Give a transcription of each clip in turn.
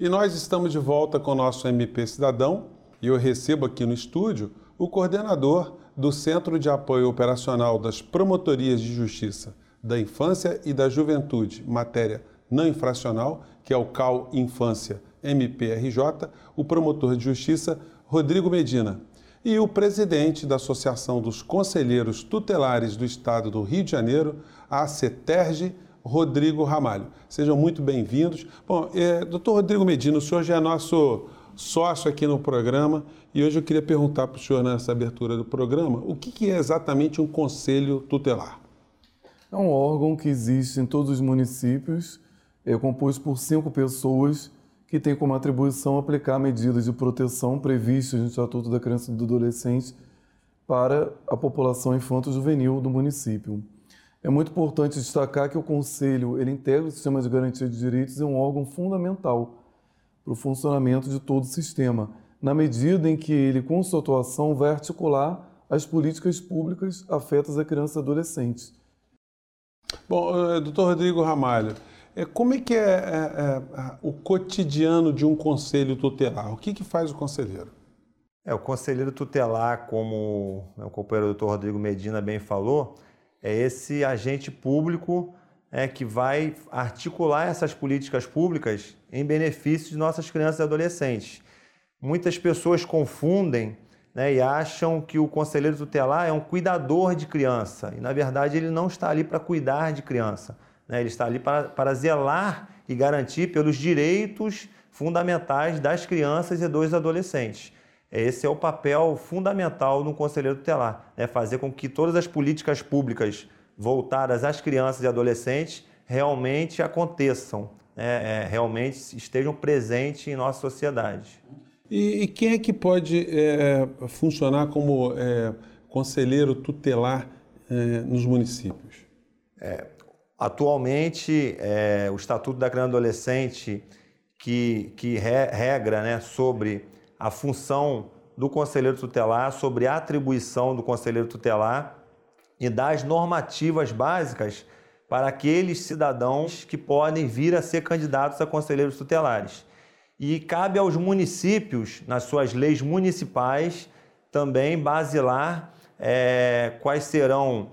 E nós estamos de volta com o nosso MP Cidadão e eu recebo aqui no estúdio o coordenador do Centro de Apoio Operacional das Promotorias de Justiça da Infância e da Juventude, matéria não infracional, que é o CAL Infância MPRJ, o promotor de justiça Rodrigo Medina, e o presidente da Associação dos Conselheiros Tutelares do Estado do Rio de Janeiro, a CETERGE, Rodrigo Ramalho. Sejam muito bem-vindos. Bom, é, doutor Rodrigo Medina, o senhor já é nosso sócio aqui no programa e hoje eu queria perguntar para o senhor nessa abertura do programa o que, que é exatamente um conselho tutelar. É um órgão que existe em todos os municípios, é composto por cinco pessoas que tem como atribuição aplicar medidas de proteção previstas no Estatuto da Criança e do Adolescente para a população infanto-juvenil do município. É muito importante destacar que o Conselho ele integra o sistema de garantia de direitos e é um órgão fundamental para o funcionamento de todo o sistema, na medida em que ele, com sua atuação, vai articular as políticas públicas afetas a crianças e adolescentes. Bom, eh, doutor Rodrigo Ramalho, eh, como é que é, é, é, o cotidiano de um conselho tutelar? O que, que faz o conselheiro? É, o conselheiro tutelar, como o companheiro doutor Rodrigo Medina bem falou, é esse agente público é, que vai articular essas políticas públicas em benefício de nossas crianças e adolescentes. Muitas pessoas confundem né, e acham que o conselheiro tutelar é um cuidador de criança, e na verdade ele não está ali para cuidar de criança, né, ele está ali para, para zelar e garantir pelos direitos fundamentais das crianças e dos adolescentes. Esse é o papel fundamental no conselheiro tutelar, é fazer com que todas as políticas públicas voltadas às crianças e adolescentes realmente aconteçam, né? é, realmente estejam presentes em nossa sociedade. E, e quem é que pode é, funcionar como é, conselheiro tutelar é, nos municípios? É, atualmente, é, o Estatuto da Criança e Adolescente, que, que regra né, sobre a função do conselheiro tutelar, sobre a atribuição do conselheiro tutelar e das normativas básicas para aqueles cidadãos que podem vir a ser candidatos a conselheiros tutelares. E cabe aos municípios, nas suas leis municipais, também basilar é, quais serão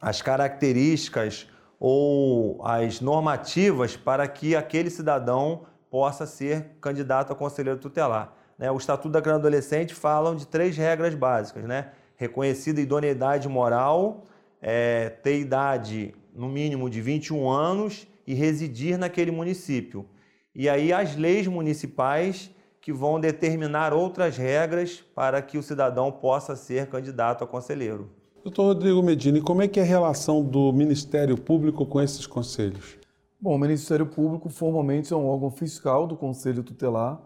as características ou as normativas para que aquele cidadão possa ser candidato a conselheiro tutelar. Né? O Estatuto da Criança e Adolescente falam de três regras básicas, né? Reconhecida idoneidade moral, é, ter idade no mínimo de 21 anos e residir naquele município. E aí as leis municipais que vão determinar outras regras para que o cidadão possa ser candidato a conselheiro. Doutor Rodrigo Medina, como é que é a relação do Ministério Público com esses conselhos? Bom, o Ministério Público formalmente é um órgão fiscal do Conselho Tutelar?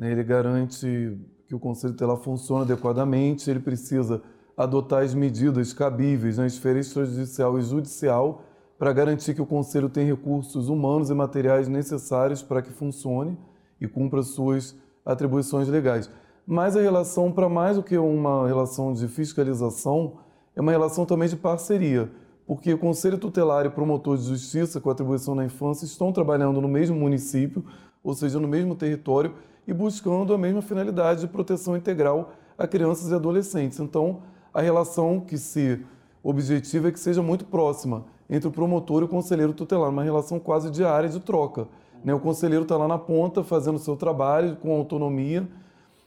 Ele garante que o Conselho Tutelar funcione adequadamente, ele precisa adotar as medidas cabíveis na esfera extrajudicial e judicial para garantir que o Conselho tem recursos humanos e materiais necessários para que funcione e cumpra suas atribuições legais. Mas a relação, para mais do que uma relação de fiscalização, é uma relação também de parceria, porque o Conselho Tutelar e Promotor de Justiça, com atribuição na infância, estão trabalhando no mesmo município, ou seja, no mesmo território, e buscando a mesma finalidade de proteção integral a crianças e adolescentes. Então, a relação que se objetiva é que seja muito próxima entre o promotor e o conselheiro tutelar, uma relação quase diária de troca. Né? O conselheiro está lá na ponta fazendo o seu trabalho com autonomia,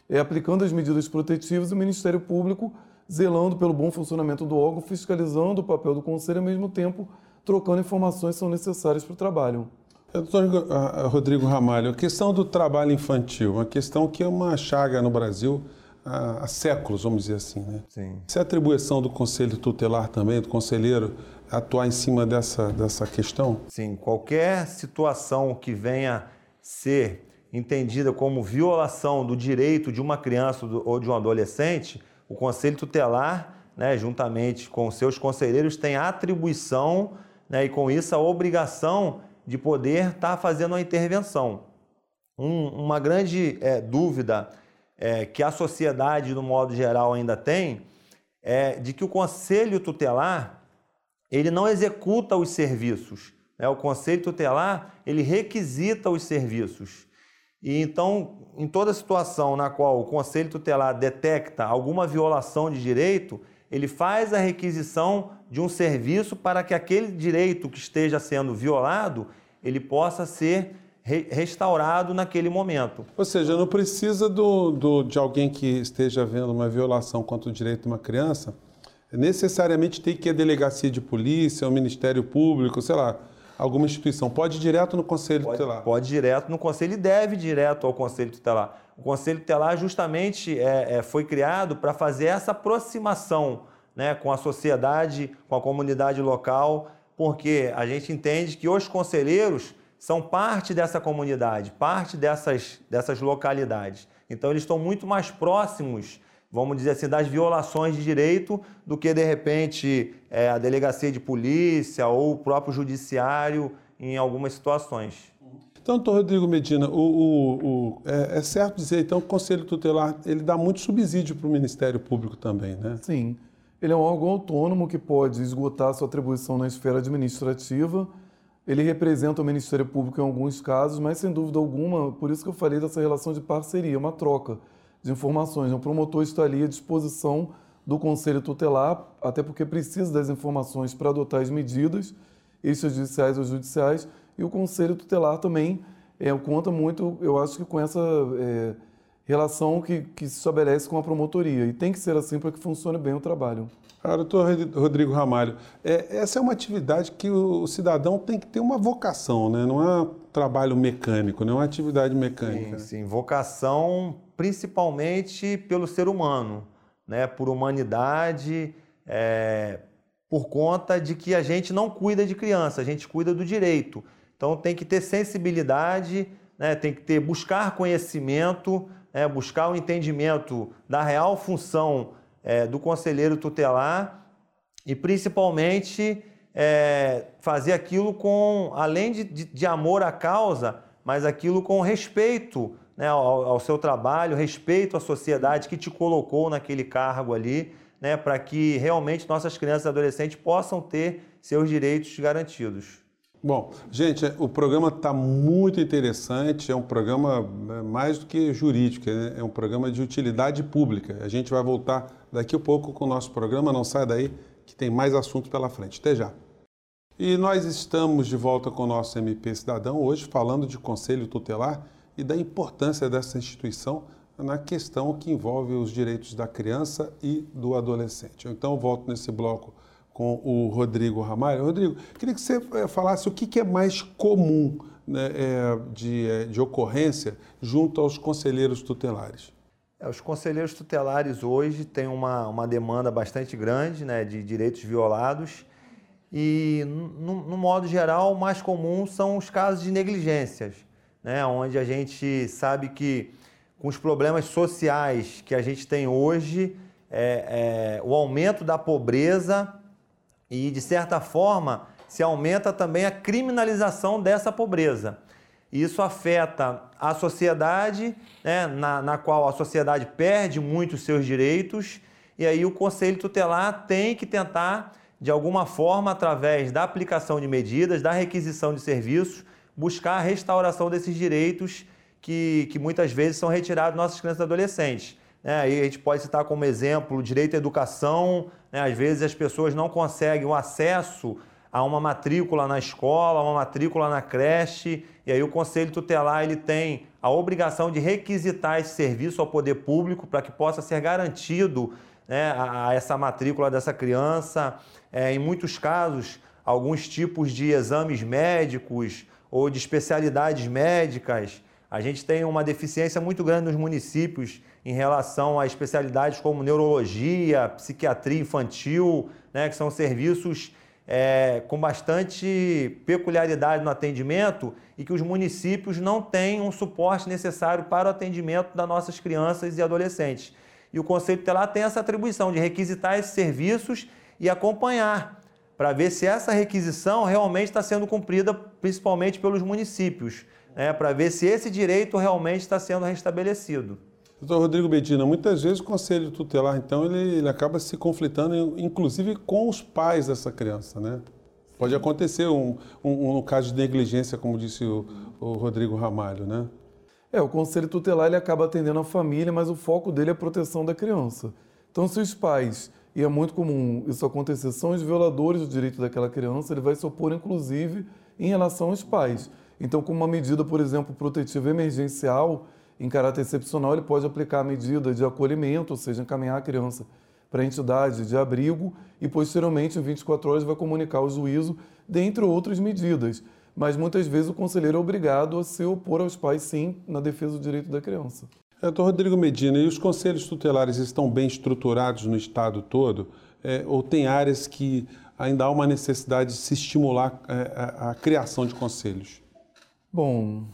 é, aplicando as medidas protetivas e o Ministério Público zelando pelo bom funcionamento do órgão, fiscalizando o papel do conselho e, ao mesmo tempo, trocando informações que são necessárias para o trabalho. Doutor Rodrigo Ramalho, a questão do trabalho infantil, uma questão que é uma chaga no Brasil há, séculos, vamos dizer assim. Né? Sim. Se é atribuição do Conselho Tutelar também, do conselheiro, atuar em cima dessa, dessa questão? Sim, qualquer situação que venha ser entendida como violação do direito de uma criança ou de um adolescente, o Conselho Tutelar, né, juntamente com seus conselheiros, tem a atribuição né, e, com isso, a obrigação de poder estar tá fazendo uma intervenção. Um, uma grande é, dúvida é, que a sociedade, no modo geral, ainda tem é de que o conselho tutelar ele não executa os serviços. Né? O conselho tutelar ele requisita os serviços. E então, em toda situação na qual o Conselho Tutelar detecta alguma violação de direito, ele faz a requisição de um serviço para que aquele direito que esteja sendo violado, ele possa ser re restaurado naquele momento. Ou seja, não precisa do, do, de alguém que esteja vendo uma violação contra o direito de uma criança, necessariamente tem que ir à delegacia de polícia, ao Ministério Público, sei lá, alguma instituição. Pode ir direto no Conselho pode, Tutelar? Pode ir direto no Conselho e deve ir direto ao Conselho Tutelar. O Conselho Tutelar justamente é, é, foi criado para fazer essa aproximação né, com a sociedade, com a comunidade local, porque a gente entende que os conselheiros são parte dessa comunidade, parte dessas, dessas localidades. Então, eles estão muito mais próximos, vamos dizer assim, das violações de direito do que, de repente, é, a delegacia de polícia ou o próprio judiciário em algumas situações. Então, doutor Rodrigo Medina, o, o, o, é, é, certo dizer então que o Conselho Tutelar ele dá muito subsídio para o Ministério Público também, né? Sim. Ele é um órgão autônomo que pode esgotar sua atribuição na esfera administrativa ele representa o Ministério Público em alguns casos, mas sem dúvida alguma, por isso que eu falei dessa relação de parceria, uma troca de informações. O promotor está ali à disposição do Conselho Tutelar, até porque precisa das informações para adotar as medidas, extrajudiciais ou judiciais, e o Conselho Tutelar também é, conta muito, eu acho que com essa é, relação que, que se estabelece com a promotoria. E tem que ser assim para que funcione bem o trabalho. Ah, doutor Rodrigo Ramalho, é, essa é uma atividade que o cidadão tem que ter uma vocação, né? não é um trabalho mecânico, não é uma atividade mecânica. Sim, sim, vocação principalmente pelo ser humano, né? por humanidade, é, por conta de que a gente não cuida de criança, a gente cuida do direito. Então tem que ter sensibilidade, né? tem que ter buscar conhecimento, né? buscar o um entendimento da real função é, do conselheiro tutelar e principalmente é, fazer aquilo com, além de, de, amor à causa, mas aquilo com respeito né, ao, ao, seu trabalho, respeito à sociedade que te colocou naquele cargo ali, né, para que realmente nossas crianças e adolescentes possam ter seus direitos garantidos. Bom, gente, o programa está muito interessante, é um programa né, mais do que jurídico, né? é um programa de utilidade pública. A gente vai voltar daqui a pouco com o nosso programa, não sai daí que tem mais assuntos pela frente. Até já. E nós estamos de volta com o nosso MP Cidadão, hoje falando de Conselho Tutelar e da importância dessa instituição na questão que envolve os direitos da criança e do adolescente. Então, volto nesse bloco com o Rodrigo Ramalho. Rodrigo, queria que você eh, falasse o que é mais comum né, é, de, eh, de ocorrência junto aos conselheiros tutelares. É, os conselheiros tutelares hoje têm uma, uma demanda bastante grande né, de direitos violados e, no, no, modo geral, o mais comum são os casos de negligências, né, onde a gente sabe que com os problemas sociais que a gente tem hoje, é, é, o aumento da pobreza e, de certa forma, se aumenta também a criminalização dessa pobreza. Isso afeta a sociedade, né, na, na qual a sociedade perde muito seus direitos, e aí o Conselho Tutelar tem que tentar, de alguma forma, através da aplicação de medidas, da requisição de serviços, buscar a restauração desses direitos que, que muitas vezes são retirados de nossas crianças e adolescentes. Né? Aí a gente pode citar como exemplo direito à educação, né? às vezes as pessoas não conseguem o acesso a uma matrícula na escola, uma matrícula na creche, e aí o Conselho Tutelar ele tem a obrigação de requisitar esse serviço ao poder público para que possa ser garantido né, a, a, essa matrícula dessa criança. É, em muitos casos, alguns tipos de exames médicos ou de especialidades médicas. A gente tem uma deficiência muito grande nos municípios em relação a especialidades como neurologia, psiquiatria infantil, né, que são serviços é, com bastante peculiaridade no atendimento e que os municípios não têm um suporte necessário para o atendimento das nossas crianças e adolescentes. E o Conselho Tutelar tem essa atribuição de requisitar esses serviços e acompanhar para ver se essa requisição realmente está sendo cumprida, principalmente pelos municípios, né, para ver se esse direito realmente está sendo restabelecido. Doutor Rodrigo Bedina, muitas vezes o conselho tutelar, então, ele, ele acaba se conflitando, inclusive com os pais dessa criança, né? Pode acontecer um, um, um caso de negligência, como disse o, o Rodrigo Ramalho, né? É, o conselho tutelar ele acaba atendendo a família, mas o foco dele é a proteção da criança. Então, se os pais, e é muito comum isso acontecer, são os violadores do direito daquela criança, ele vai se opor, inclusive, em relação aos pais. Então, com uma medida, por exemplo, protetiva emergencial, em caráter excepcional, ele pode aplicar a medida de acolhimento, ou seja, encaminhar a criança para a entidade de abrigo e, posteriormente, em 24 horas, vai comunicar ao juízo, dentre outras medidas. Mas muitas vezes o conselheiro é obrigado a se opor aos pais, sim, na defesa do direito da criança. Doutor Rodrigo Medina, e os conselhos tutelares estão bem estruturados no estado todo? É, ou tem áreas que ainda há uma necessidade de se estimular é, a, a criação de conselhos? Bom,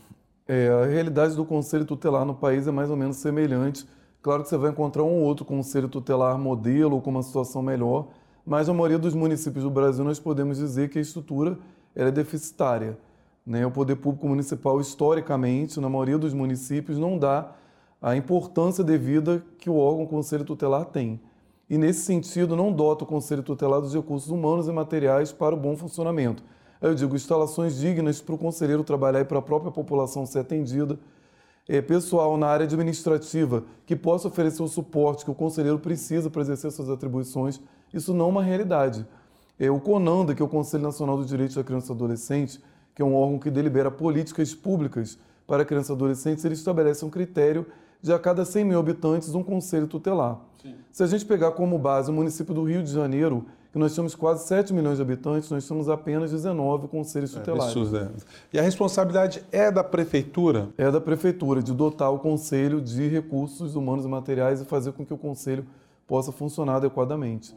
é, a realidade do conselho tutelar no país é mais ou menos semelhante. Claro que você vai encontrar um ou outro conselho tutelar modelo ou com uma situação melhor, mas a maioria dos municípios do Brasil nós podemos dizer que a estrutura é deficitária. Né? O poder público municipal, historicamente, na maioria dos municípios, não dá a importância devida que o órgão conselho tutelar tem. E, nesse sentido, não dota o conselho tutelar dos recursos humanos e materiais para o bom funcionamento. Eu digo instalações dignas para o conselheiro trabalhar e para a própria população ser atendida, é, pessoal na área administrativa que possa oferecer o suporte que o conselheiro precisa para exercer suas atribuições, isso não é uma realidade. É, o CONANDA, que é o Conselho Nacional dos Direitos da Criança e Adolescente, que é um órgão que delibera políticas públicas para crianças e adolescentes, ele estabelece um critério de a cada 100 mil habitantes um conselho tutelar. Sim. Se a gente pegar como base o município do Rio de Janeiro, que nós temos quase 7 milhões de habitantes, nós temos apenas 19 conselhos é, tutelares. É, E a responsabilidade é da prefeitura? É da prefeitura, de dotar o conselho de recursos humanos e materiais e fazer com que o conselho possa funcionar adequadamente.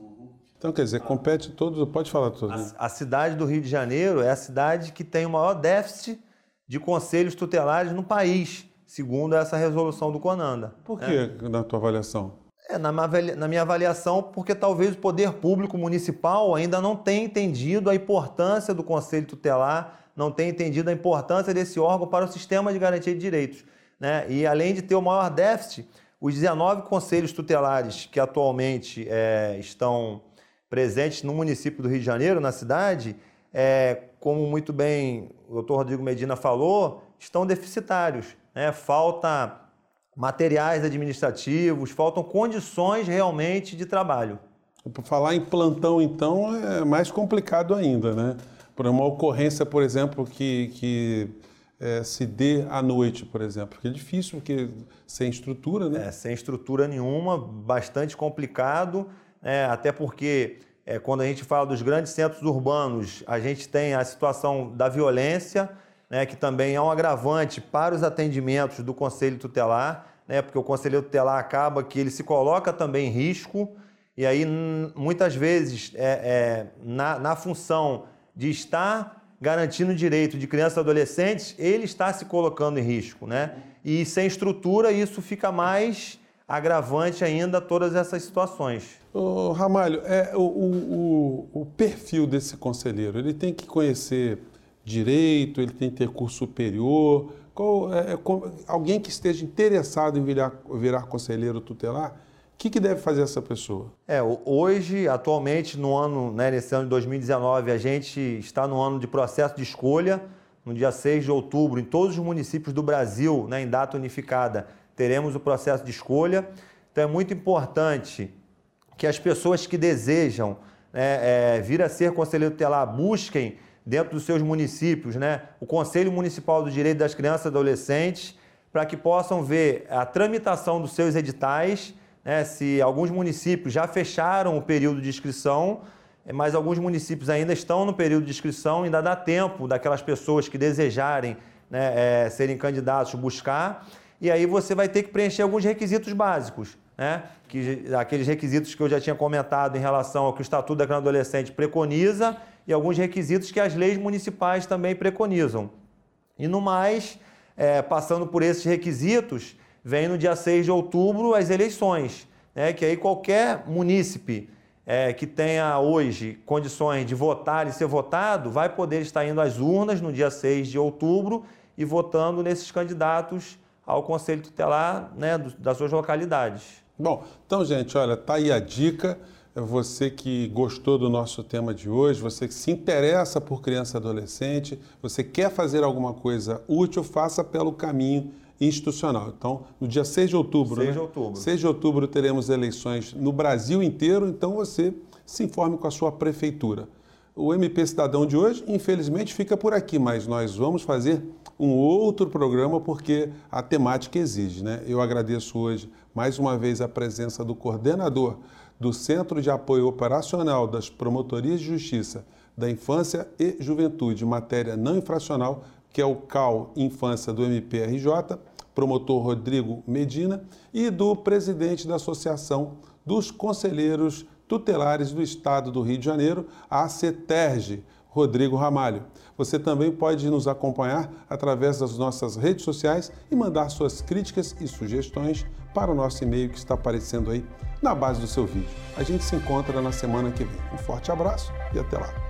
Então, quer dizer, compete todos. Pode falar tudo. A, a, cidade do Rio de Janeiro é a cidade que tem o maior déficit de conselhos tutelares no país, segundo essa resolução do Conanda. Por que, né? na tua avaliação? É, na, na minha avaliação, porque talvez o poder público municipal ainda não tenha entendido a importância do Conselho Tutelar, não tenha entendido a importância desse órgão para o sistema de garantia de direitos. Né? E além de ter o maior déficit, os 19 conselhos tutelares que atualmente é, estão presentes no município do Rio de Janeiro, na cidade, é, como muito bem o doutor Rodrigo Medina falou, estão deficitários. Né? Falta materiais administrativos, faltam condições realmente de trabalho. Por falar em plantão, então, é mais complicado ainda, né? Por uma ocorrência, por exemplo, que, que é, se dê à noite, por exemplo, porque é difícil, porque sem estrutura, né? É, sem estrutura nenhuma, bastante complicado, é, até porque é, quando a gente fala dos grandes centros urbanos, a gente tem a situação da violência, né, que também é um agravante para os atendimentos do Conselho Tutelar, né, porque o Conselheiro Tutelar acaba que ele se coloca também em risco, e aí muitas vezes é, é na, na função de estar garantindo o direito de crianças e adolescentes, ele está se colocando em risco, né? E sem estrutura isso fica mais agravante ainda todas essas situações. Ô, Ramalho, é, o, o, o perfil desse conselheiro, ele tem que conhecer direito, ele tem que ter curso superior? Qual, é, é alguém que esteja interessado em virar, virar conselheiro tutelar, o que, que, deve fazer essa pessoa? É, hoje, atualmente, no ano, né, nesse ano de 2019, a gente está no ano de processo de escolha. No dia 6 de outubro, em todos os municípios do Brasil, né, em data unificada, teremos o processo de escolha. Então é muito importante que as pessoas que desejam né, é, vir a ser conselheiro tutelar busquem dentro dos seus municípios, né, o Conselho Municipal do Direito das Crianças e Adolescentes, para que possam ver a tramitação dos seus editais, né, se alguns municípios já fecharam o período de inscrição, mas alguns municípios ainda estão no período de inscrição, ainda dá tempo daquelas pessoas que desejarem né, é, serem candidatos buscar, e aí você vai ter que preencher alguns requisitos básicos. Né? Que, aqueles requisitos que eu já tinha comentado em relação ao que o Estatuto da Criança e Adolescente preconiza e alguns requisitos que as leis municipais também preconizam. E no mais, é, passando por esses requisitos, vem no dia 6 de outubro as eleições, né, que aí qualquer munícipe é, que tenha hoje condições de votar e ser votado vai poder estar indo às urnas no dia 6 de outubro e votando nesses candidatos ao Conselho Tutelar né, das suas localidades. Bom, então, gente, olha, tá aí a dica. É você que gostou do nosso tema de hoje, você que se interessa por criança e adolescente, você quer fazer alguma coisa útil, faça pelo caminho institucional. Então, no dia 6 de outubro, 6 né? de outubro. 6 de outubro teremos eleições no Brasil inteiro, então você se informe com a sua prefeitura. O MP Cidadão de hoje, infelizmente, fica por aqui, mas nós vamos fazer um outro programa porque a temática exige, né? Eu agradeço hoje mais uma vez a presença do coordenador do Centro de Apoio Operacional das Promotorias de Justiça da Infância e Juventude Matéria Não Infracional, que é o CAL Infância do MPRJ, promotor Rodrigo Medina, e do presidente da Associação dos Conselheiros Tutelares do Estado do Rio de Janeiro, a CETERG, Rodrigo Ramalho. Você também pode nos acompanhar através das nossas redes sociais e mandar suas críticas e sugestões para o nosso e-mail que está aparecendo aí na base do seu vídeo. A gente se encontra na semana que vem. Um forte abraço e até lá.